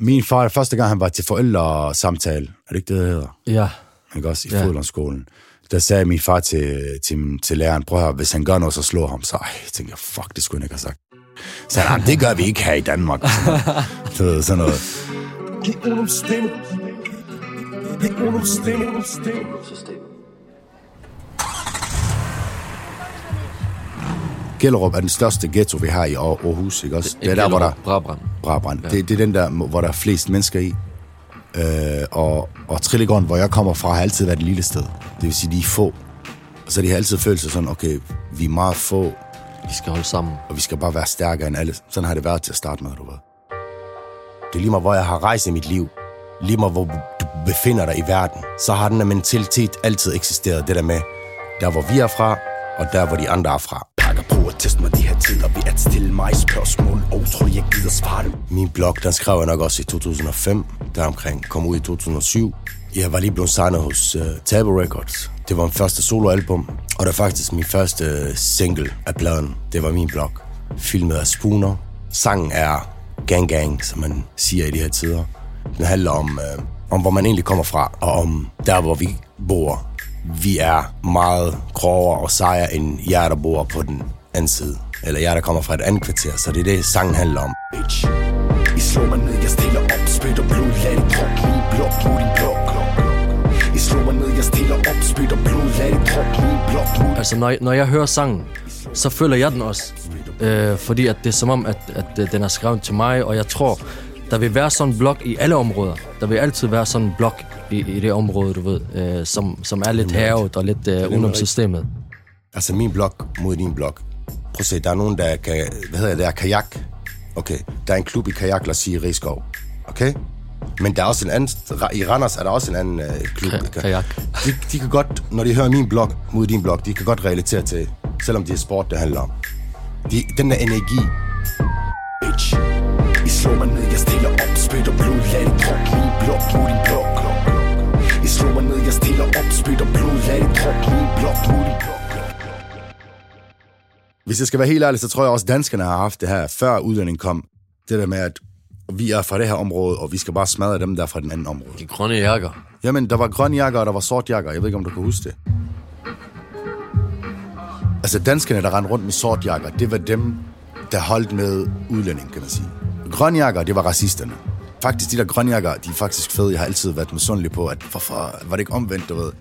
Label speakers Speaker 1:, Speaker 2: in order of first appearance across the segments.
Speaker 1: Min far, første gang han var til forældresamtale, er det ikke det, det hedder?
Speaker 2: Ja.
Speaker 1: Ikke også i
Speaker 2: Ja.
Speaker 1: fodboldskolen. Der sagde min far til, til, til læreren, prøv at hvis han gør noget, så slår ham. Så ej, jeg tænkte, fuck, det skulle han ikke have sagt. Så han, "Jamen, det gør vi ikke her i Danmark. Så, ved, sådan noget.
Speaker 3: Giv unum stemme. Giv unum
Speaker 1: Gellerup er den største ghetto, vi har i Aar- Aarhus, ikke også? Det er der, hvor der...
Speaker 2: Brabrand.
Speaker 1: Brabrand. Ja. Det, det er den der, hvor der er flest mennesker i. Øh, og, og Trillegården, hvor jeg kommer fra, har altid været et lille sted. Det vil sige, de er få. Så de har altid følt sig sådan, okay, vi er meget få,
Speaker 2: Vi skal holde sammen.
Speaker 1: og vi skal bare være stærkere end alle. Sådan har det været til at starte med, du ved. Det er lige meget, hvor jeg har rejst i mit liv. Lige meget, hvor du befinder dig i verden. Så har den der mentalitet altid eksisteret. Det der med, der hvor vi er fra, og der hvor de andre er fra.
Speaker 3: Pakker på at teste mig de her tider ved at stille mig spørgsmål. Og tror jeg gider svare dem.
Speaker 1: Min blog, den skrev jeg nok også i 2005, der omkring kom ud i 2007. Jeg var lige blevet signet hos øh, uh, Tabo Records. Det var min første soloalbum, og det var faktisk min første øh, single af pladen. Det var min blog. Filmet af Spooner. Sangen er Gang Gang, som man siger i de her tider. Den handler om, uh, om hvor man egentlig kommer fra, og om der, hvor vi bor. Vi er meget grovere og sejere end jer, der bor på den anden side. Eller jer, der kommer fra et andet kvarter. Så det er det, sangen handler om.
Speaker 3: Bitch. I slår mig ned, jeg stiller op, spytter blod, lad det drop, min blok, nu din blok. I slår mig ned, jeg stiller op, spytter blod, lad det drop, min blok, din
Speaker 2: Altså, når, når jeg hører sangen, så føler jeg den også. Øh, fordi at det er som om, at, at øh, den er skrevet til mig, og jeg tror, der vil være sådan en blok i alle områder. Der vil altid være sådan en blok i, i det område, du ved, øh, som, som er lidt havet og lidt øh, udenom systemet.
Speaker 1: Altså min blok mod din blok. Prøv at se, der er nogen, der kan... Hvad hedder det? Der er kajak. Okay, der er en klub i kajak, lad os sige Rigskov. Okay? Men der er også en anden... I Randers er der også en anden øh, klub.
Speaker 2: Ka- kajak.
Speaker 1: De, de kan godt, når de hører min blog mod din blog, de kan godt relatere til, selvom det er sport, det handler om. De, den der energi,
Speaker 3: bitch. I slår mig ned, jeg stiller op, spytter blod, lad det drop, min blok, nu din blok. Stiller op, spytter blod, lad det drop, min blok, blok.
Speaker 1: Hvis jeg skal være helt ærlig, så tror jeg også, at danskerne har haft det her, før udlænding kom. Det der med, at vi er fra det her område, og vi skal bare smadre dem, der er fra den anden område.
Speaker 2: De grønne jakker.
Speaker 1: Jamen, der var grønne jakker, og der var sort jakker. Jeg ved ikke, om du kan huske det. Altså, danskerne, der rendte rundt med sort jakker, det var dem, der holdt med udlænding, kan man sige. Grønne jakker, det var racisterne. Faktisk, de der grønne jakker, de er faktisk fede. Jeg har altid været misundelig på, at hvorfor var det ikke omvendt, du ved.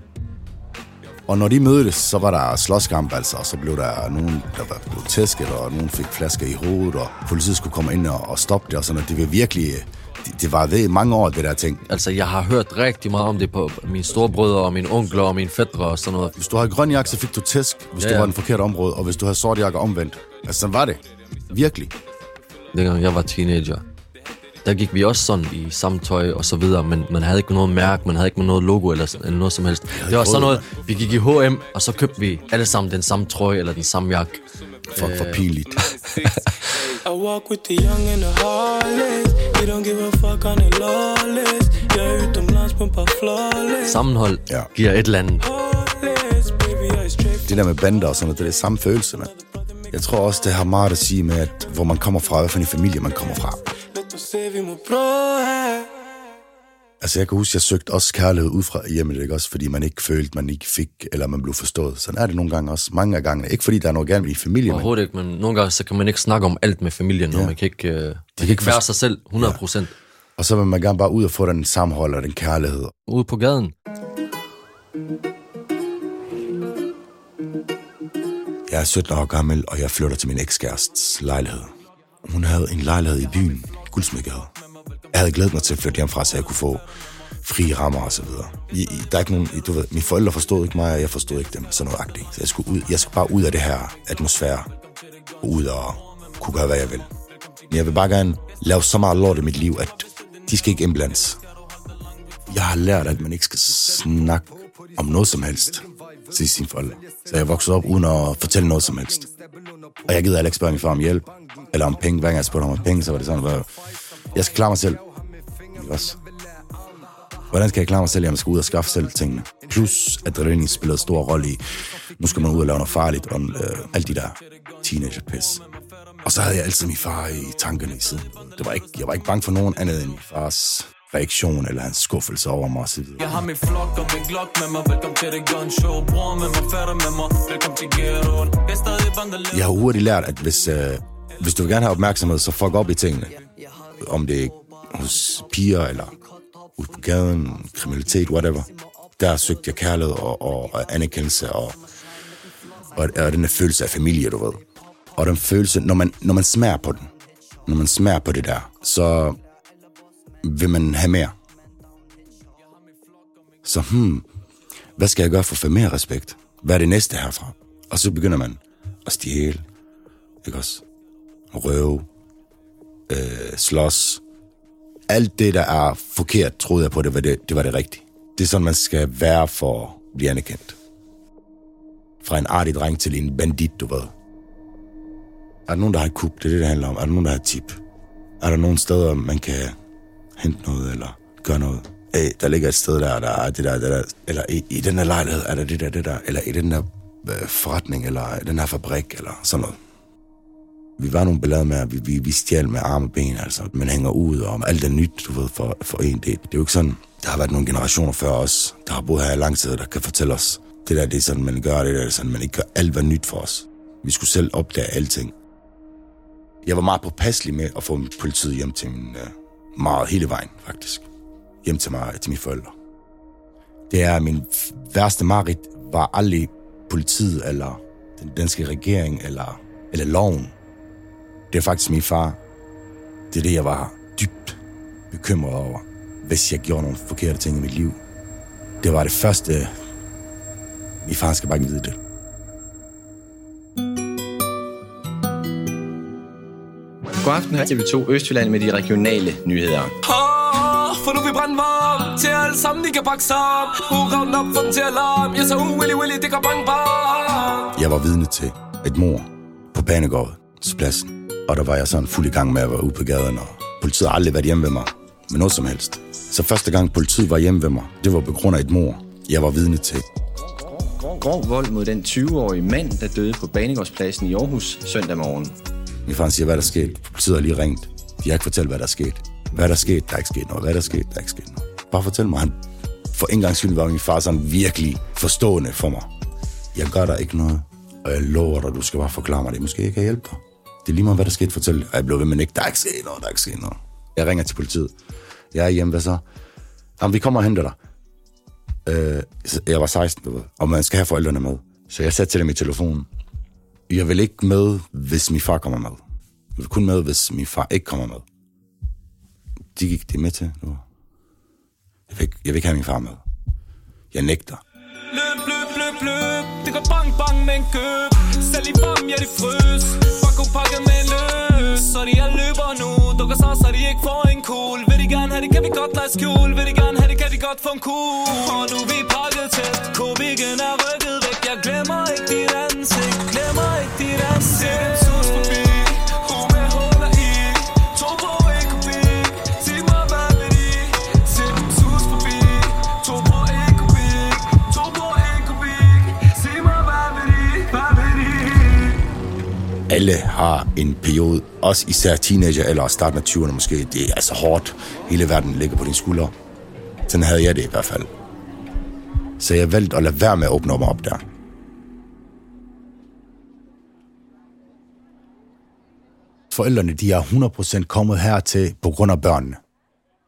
Speaker 1: Og når de mødtes, så var der slåskamp, altså, og så blev der nogen, der var blevet tæsket, og nogen fik flasker i hovedet, og politiet skulle komme ind og, og stoppe det, og sådan noget. Det var virkelig, det, det var ved i mange år, det der ting.
Speaker 2: Altså, jeg har hørt rigtig meget om det på mine storebrødre og mine onkler og mine fædre og sådan noget.
Speaker 1: Hvis du havde grøn jakke, så fik du tæsk, hvis
Speaker 2: Ja,
Speaker 1: ja, du var i den forkerte område, og hvis du havde sort jakke omvendt. Altså, sådan var det. Virkelig.
Speaker 2: dengang jeg var teenager. Der gik vi også sådan i samme tøj og så videre, men man havde ikke noget mærke, man havde ikke noget logo eller, eller noget som helst. Det var sådan noget, vi gik i H&M, og så købte vi alle sammen den samme trøje eller den samme jakke.
Speaker 1: Fuck for pinligt.
Speaker 4: I walk with the young and the heartless. We don't give a fuck on the lawless. Jeg er utomlands på par flawless.
Speaker 2: Sammenhold
Speaker 1: Ja.
Speaker 2: giver et eller andet.
Speaker 1: Det der med bander og sådan noget, det er det samme følelse, man. Jeg tror også, det har meget at sige med, at hvor man kommer fra, hvad for en familie man kommer fra.
Speaker 4: Lad os se, vi må prøve her.
Speaker 1: Altså, jeg kan huske, jeg søgte også kærlighed ud fra hjemmet, ikke også? Fordi man ikke følte, man ikke fik, eller man blev forstået. Sådan er det nogle gange også. Mange af gangene. Ikke fordi der er noget gerne i familien, men
Speaker 2: Overhovedet ikke, men nogle gange så kan man ikke snakke om alt med familien, og
Speaker 1: Ja.
Speaker 2: man kan ikke, uh, man kan
Speaker 1: ikke
Speaker 2: være sig selv 100 procent.
Speaker 1: og så vil man gerne bare ud og få den sammenhold og den kærlighed.
Speaker 2: Ude på gaden.
Speaker 1: Jeg er 17 år gammel, og jeg flytter til min ekskærestes lejlighed. Hun havde en lejlighed i byen, Guldsmykkehed. Jeg havde glædet mig til at flytte hjemmefra, så jeg kunne få frie rammer og så videre. I, i, der er ikke nogen, I- du ved, mine forældre forstod ikke mig, og jeg forstod ikke dem, sådan noget agtigt. Så jeg skulle, ud, jeg skulle bare ud af det her atmosfære, og ud og kunne gøre, hvad jeg vil. Men jeg vil bare gerne lave så meget lort i mit liv, at de skal ikke indblandes. Jeg har lært, at man ikke skal snakke om noget som helst til sine forældre. Så jeg voksede op uden at fortælle noget som helst. Og jeg gider heller ikke spørge min far om hjælp, eller om penge. Hver gang jeg spurgte ham om penge, så var det sådan, at jeg skal klare mig selv. Ikke også? Hvordan skal jeg klare mig selv? Jeg skal ud og skaffe selv tingene. Plus adrenalin spillede en stor rolle i, nu skal man ud og lave noget farligt, og øh, alt de der teenager-pis. Og så havde jeg altid min far i tankerne i siden. Det var ikke, jeg var ikke bange for nogen andet end min fars reaktion eller hans skuffelse over mig osv.
Speaker 4: Jeg har min flok og min glok med mig Velkommen til det gun show Bror med mig, fatter med mig Velkommen til ghettoen Jeg er stadig vandreleder
Speaker 1: Jeg har hurtigt lært, at hvis, øh, hvis du vil gerne have opmærksomhed, så fuck op i tingene. Om det er hos piger, eller ude på gaden, kriminalitet, whatever. Der søgte jeg kærlighed og, og, og anerkendelse og, og, og den der følelse af familie, du ved. Og den følelse, når man, når man smager på den, når man smager på det der, så vil man have mere. Så hmm, hvad skal jeg gøre for at få mere respekt? Hvad er det næste herfra? Og så begynder man at stjæle, ikke også? Røve, øh, slås. Alt det, der er forkert, troede jeg på, det var det, det var det rigtige. Det er sådan, man skal være for at blive anerkendt. Fra en artig dreng til en bandit, du ved. Er der nogen, der har et kub? Det er det, det handler om. Er der nogen, der har et tip? Er der nogen steder, man kan hente noget, eller gøre noget? Hey, der ligger et sted der, der er det der, det der. Eller i, i den her lejlighed er der det der, det der. Eller i den der øh, forretning, eller i den her fabrik, eller sådan noget. Vi var nogle ballade med, at vi, vi, vi stjal med arme og ben, altså. Man hænger ud, og alt er nyt, du ved, for, for en del. Det er jo ikke sådan, der har været nogle generationer før os, der har boet her i lang tid, der kan fortælle os, det der, det er sådan, man gør, det der, det er sådan, man ikke gør alt, hvad nyt for os. Vi skulle selv opdage alting. Jeg var meget påpasselig med at få politiet hjem til min, uh, meget hele vejen, faktisk. Hjem til mig, til mine forældre. Det er min værste mareridt var aldrig politiet, eller den danske regering, eller, eller loven. Det er faktisk min far. Det er det, jeg var dybt bekymret over, hvis jeg gjorde nogle forkerte ting i mit liv. Det var det første. Min far skal bare ikke vide det.
Speaker 5: God aften her TV2 Østjylland med de regionale nyheder.
Speaker 4: Ah, For nu vi brændt varm Til alle sammen, de kan pakke sammen Uraven op, den til alarm Jeg så uh, Willy Willy, det kan bang bang
Speaker 1: Jeg var vidne til et mor på Banegårdspladsen. Og der var jeg sådan fuld i gang med at være ude på gaden, og politiet har aldrig været hjemme ved mig med noget som helst. Så første gang politiet var hjemme ved mig, det var på grund af et mor, jeg var vidne til.
Speaker 5: Grov vold mod den 20-årige mand, der døde på Banegårdspladsen i Aarhus søndag morgen.
Speaker 1: Min far siger, hvad der er sket. Politiet har lige ringet. De har ikke fortalt, hvad der er sket. Hvad der er sket? Der er ikke sket noget. Hvad der er sket? Der er ikke sket noget. Bare fortæl mig. Han, for en gang skyld var min far sådan virkelig forstående for mig. Jeg gør der ikke noget. Og jeg lover dig, du skal bare forklare mig det. Måske jeg kan hjælpe dig. Det er lige meget, hvad der skete. Fortæl. Og jeg blev ved med ikke. Der er ikke sket noget. Der er ikke sket noget. Jeg ringer til politiet. Jeg er hjemme. Hvad så? Jamen, vi kommer og henter dig. Øh, jeg var 16, du ved, og man skal have forældrene med. Så jeg satte til dem i telefonen. Jeg vil ikke med, hvis min far kommer med. Jeg vil kun med, hvis min far ikke kommer med. De gik det med til. Nu. Jeg, vil ikke, jeg vil ikke have min far med. Jeg nægter.
Speaker 4: Løb, løb, løb, løb Det går bang, bang med en køb Selv i bam, ja, de frøs pakke med løs Så jeg løber nu. Dukker så, så de ikke får en cool Vil de gerne have det, kan vi godt lade skjul. Vil de gerne have det, kan vi godt få en cool Og nu er vi pakket tæt. Kobikken er rykket væk. Jeg glemmer
Speaker 1: Alle har en periode, også især teenager eller starten af 20'erne måske. Det er altså hårdt. Hele verden ligger på dine skuldre. Sådan havde jeg det i hvert fald. Så jeg valgte at lade være med at åbne mig op der. Forældrene de er 100% kommet hertil på grund af børnene.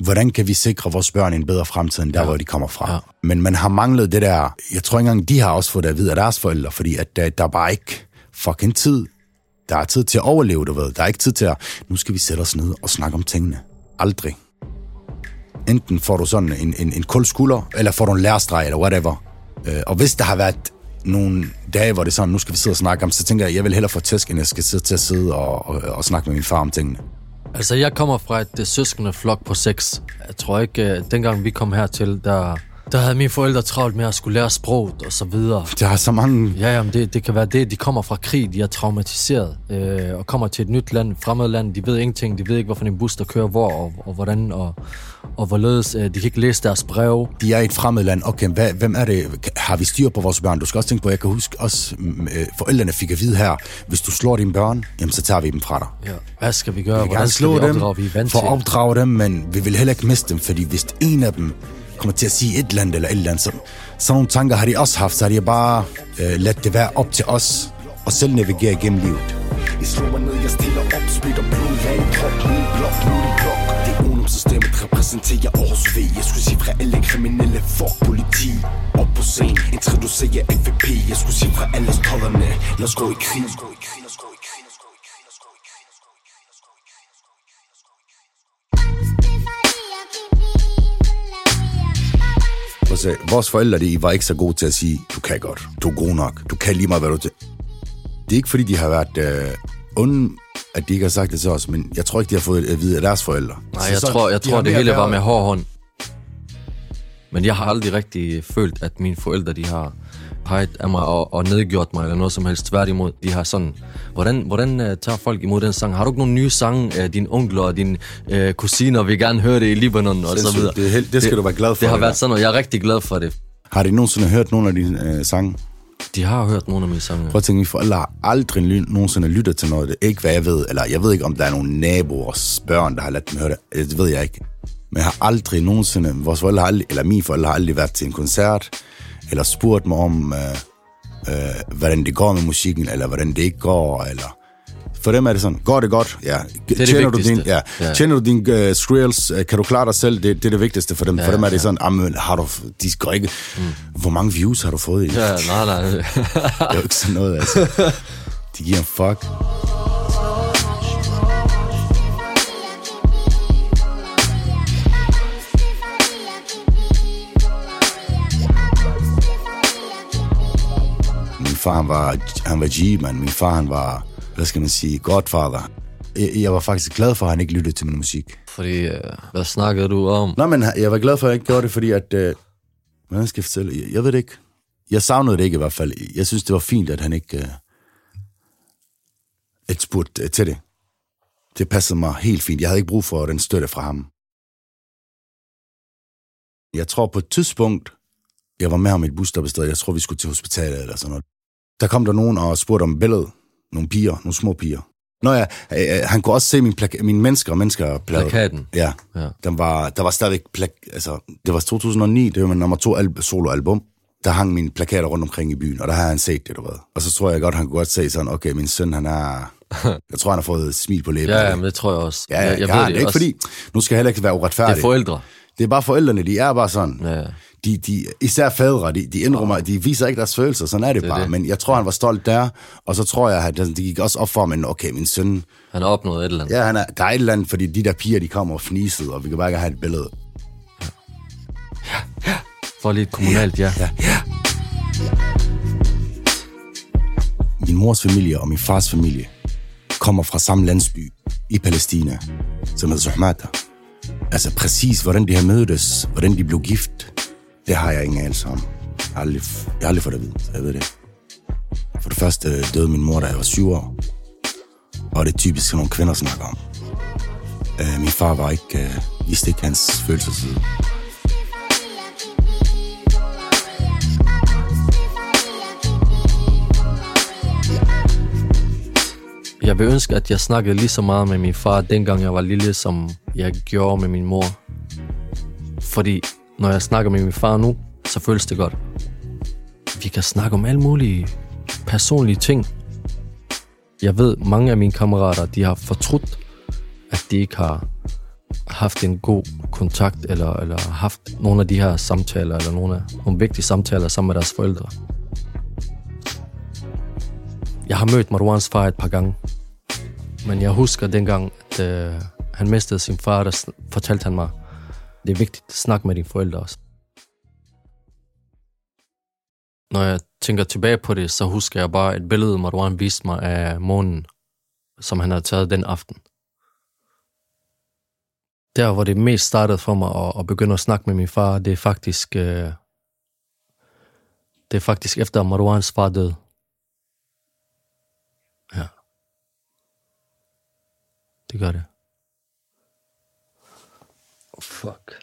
Speaker 1: Hvordan kan vi sikre vores børn en bedre fremtid, end der, ja. hvor de kommer fra?
Speaker 2: Ja.
Speaker 1: Men man har manglet det der... Jeg tror ikke engang, de har også fået det at vide af deres forældre, fordi at der, der er bare ikke fucking tid. Der er tid til at overleve, du ved. Der er ikke tid til at... Nu skal vi sætte os ned og snakke om tingene. Aldrig. Enten får du sådan en, en, en kold skulder, eller får du en lærerstreg, eller whatever. Øh, og hvis der har været nogle dage, hvor det er sådan, nu skal vi sidde og snakke om, så tænker jeg, jeg vil hellere få tæsk, end jeg skal sidde til at sidde og, og, og snakke med min far om tingene.
Speaker 2: Altså, jeg kommer fra et øh, søskende flok på seks. Jeg tror ikke, øh, dengang vi kom hertil, der, der havde mine forældre travlt med at skulle lære sproget og så videre.
Speaker 1: Der er så mange...
Speaker 2: Ja, jamen det, det kan være det. De kommer fra krig, de er traumatiseret, øh, og kommer til et nyt land, fremmed land. De ved ingenting, de ved ikke, hvorfor en bus, der kører hvor, og, og hvordan, og, og hvorledes øh, de kan ikke læse deres brev.
Speaker 1: De er i et fremmed land. Okay, hvad, hvem er det? Har vi styr på vores børn? Du skal også tænke på, jeg kan huske også, mm, øh, forældrene fik at vide her, hvis du slår dine børn, jamen så tager vi dem fra dig.
Speaker 2: Ja. Hvad skal vi gøre?
Speaker 1: Vi kan
Speaker 2: Hvordan skal
Speaker 1: slå
Speaker 2: vi
Speaker 1: dem,
Speaker 2: opdrage? Vi er vant
Speaker 1: for at opdrage dem, men vi vil heller ikke miste dem, fordi hvis en af dem kommer til at sige et eller andet eller et eller andet, så, sådan nogle tanker har de også haft, så har de bare øh, ladt det være op til os og selv navigere igennem livet.
Speaker 3: I slår mig ned, jeg stiller op, spytter blod, lag i krop, min blok, nu din blok. Det er ungdomssystemet repræsenterer Aarhus V. Jeg skulle sige fra alle kriminelle, fuck politi. Op på scenen, introducerer FVP. Jeg skulle sige fra alle stodderne, lad os gå i krig.
Speaker 1: At se, vores forældre, de var ikke så gode til at sige, du kan godt, du er god nok, du kan lige meget, hvad du til. Det er ikke, fordi de har været øh, onde, at de ikke har sagt det til os, men jeg tror ikke, de har fået at vide af deres forældre.
Speaker 2: Nej,
Speaker 1: Så
Speaker 2: jeg
Speaker 1: så-
Speaker 2: tror, jeg
Speaker 1: de
Speaker 2: tror det hele var med hård hånd. Men jeg har aldrig rigtig følt, at mine forældre, de har peget af mig og, og nedgjort mig, eller noget som helst. Tværtimod, de har sådan... Hvordan, hvordan uh, tager folk imod den sang? Har du ikke nogen nye sange? Uh, din onkler og dine uh, kusiner vil gerne høre det i Libanon, og så videre.
Speaker 1: Det helt- det skal du være glad for,
Speaker 2: Det har
Speaker 1: det
Speaker 2: været sådan noget. Jeg er rigtig glad for det.
Speaker 1: Har de nogensinde hørt nogle af dine øh, sange?
Speaker 2: De har hørt nogle af mine sange.
Speaker 1: Prøv at tænke, mine forældre har aldrig ly- nogensinde lyttet til noget. Det er ikke, hvad jeg ved. Eller jeg ved ikke, om der er nogle naboers børn, der har ladt dem høre det. Øh, Det ved jeg ikke. Men jeg har aldrig nogensinde... Vores forældre har aldrig, eller mine forældre har aldrig været til en koncert, eller spurgt mig om, øh, øh, hvordan det går med musikken, eller hvordan det ikke går, eller... For dem er det sådan, går det godt? Ja.
Speaker 2: det
Speaker 1: tjener du
Speaker 2: vigtigste.
Speaker 1: din, ja.
Speaker 2: Ja.
Speaker 1: Tjener du dine uh, skrills? Uh, kan du klare dig selv? Det, det er det vigtigste for dem. Ja, for dem er det
Speaker 2: ja.
Speaker 1: sådan, amen, har du, de går ikke... Mm. Hvor mange views har du fået i?
Speaker 2: Ja, nej, nej.
Speaker 1: Det er jo ikke sådan noget, altså. De giver en fuck. Far, han var, han var G, man. Min far, han var, hvad skal man sige, godfather. Jeg, jeg var faktisk glad for, at han ikke lyttede til min musik.
Speaker 2: Fordi, uh, hvad snakkede du om?
Speaker 1: Nå, men jeg var glad for, at jeg ikke gjorde det, fordi at... Øh, hvordan skal jeg fortælle? Jeg, jeg ved det ikke. Jeg savnede det ikke i hvert fald. Jeg synes, det var fint, at han ikke... Øh, ikke spurgte øh, til det. Det passede mig helt fint. Jeg havde ikke brug for den støtte fra ham. Jeg tror på et tidspunkt, jeg var med ham i et busstoppested. Jeg tror, vi skulle til hospitalet eller sådan noget. Der kom der nogen og spurgte om billedet. Nogle piger, nogle små piger. Nå ja, øh, han kunne også se min, plaka- min mennesker og mennesker plade.
Speaker 2: Plakaten.
Speaker 1: Ja.
Speaker 2: Ja.
Speaker 1: Den var, der var stadigvæk, plak- altså, det var 2009, det var min nummer to al- soloalbum. Der hang mine plakater rundt omkring i byen, og der har han set det, du ved. Og så tror jeg godt, han kunne godt se sådan, okay, min søn, han er... Jeg tror, han har fået et smil på læben.
Speaker 2: Ja, ja,
Speaker 1: det.
Speaker 2: men det tror jeg også.
Speaker 1: ja, ja,
Speaker 2: jeg,
Speaker 1: jeg
Speaker 2: jeg
Speaker 1: ved
Speaker 2: ved
Speaker 1: det. Ikke
Speaker 2: også.
Speaker 1: fordi, nu skal jeg heller ikke være uretfærdig.
Speaker 2: Det er forældre.
Speaker 1: Det er bare forældrene, de er bare sådan.
Speaker 2: Ja.
Speaker 1: De, de, især fædre, de, de indrømmer, de viser ikke deres følelser, sådan er det,
Speaker 2: Det
Speaker 1: bare.
Speaker 2: det.
Speaker 1: Men jeg tror, han var stolt der, og så tror jeg, at det gik også op for ham, okay, min søn,
Speaker 2: Han har opnået et eller andet.
Speaker 1: ja, han er, der er et eller andet, fordi de der piger, de kommer og fnisede, og vi kan bare ikke have et billede.
Speaker 2: For lige et kommunalt, ja.
Speaker 1: Ja. Min mors familie og min fars familie kommer fra samme landsby i Palæstina, som hedder Suhmata. Altså præcis, hvordan de har mødtes, hvordan de blev gift, det har jeg ingen anelse om. Jeg har aldrig, jeg har aldrig fået det at vide, så jeg ved det. For det første døde min mor, da jeg var syv år. Og det er typisk sådan nogle kvinder snakker om. Øh, min far var ikke, øh, vidste ikke hans følelsesliv.
Speaker 2: Jeg vil ønske, at jeg snakkede lige så meget med min far, dengang jeg var lille, som jeg gjorde med min mor. Fordi når jeg snakker med min far nu, så føles det godt. Vi kan snakke om alle mulige personlige ting. Jeg ved, mange af mine kammerater, de har fortrudt, at de ikke har haft en god kontakt, eller, eller haft nogle af de her samtaler, eller nogle, af, nogle vigtige samtaler sammen med deres forældre. Jeg har mødt Marwans far et par gange. Men jeg husker dengang, at øh, han mistede sin far, der fortalte han mig, det er vigtigt at snakke med dine forældre også. Når jeg tænker tilbage på det, så husker jeg bare et billede, Marwan viste mig af månen, som han havde taget den aften. Der, hvor det mest startede for mig at, at begynde at snakke med min far, det er faktisk, øh, det er faktisk efter Marwans far døde. Ja. Det gør det. Fuck.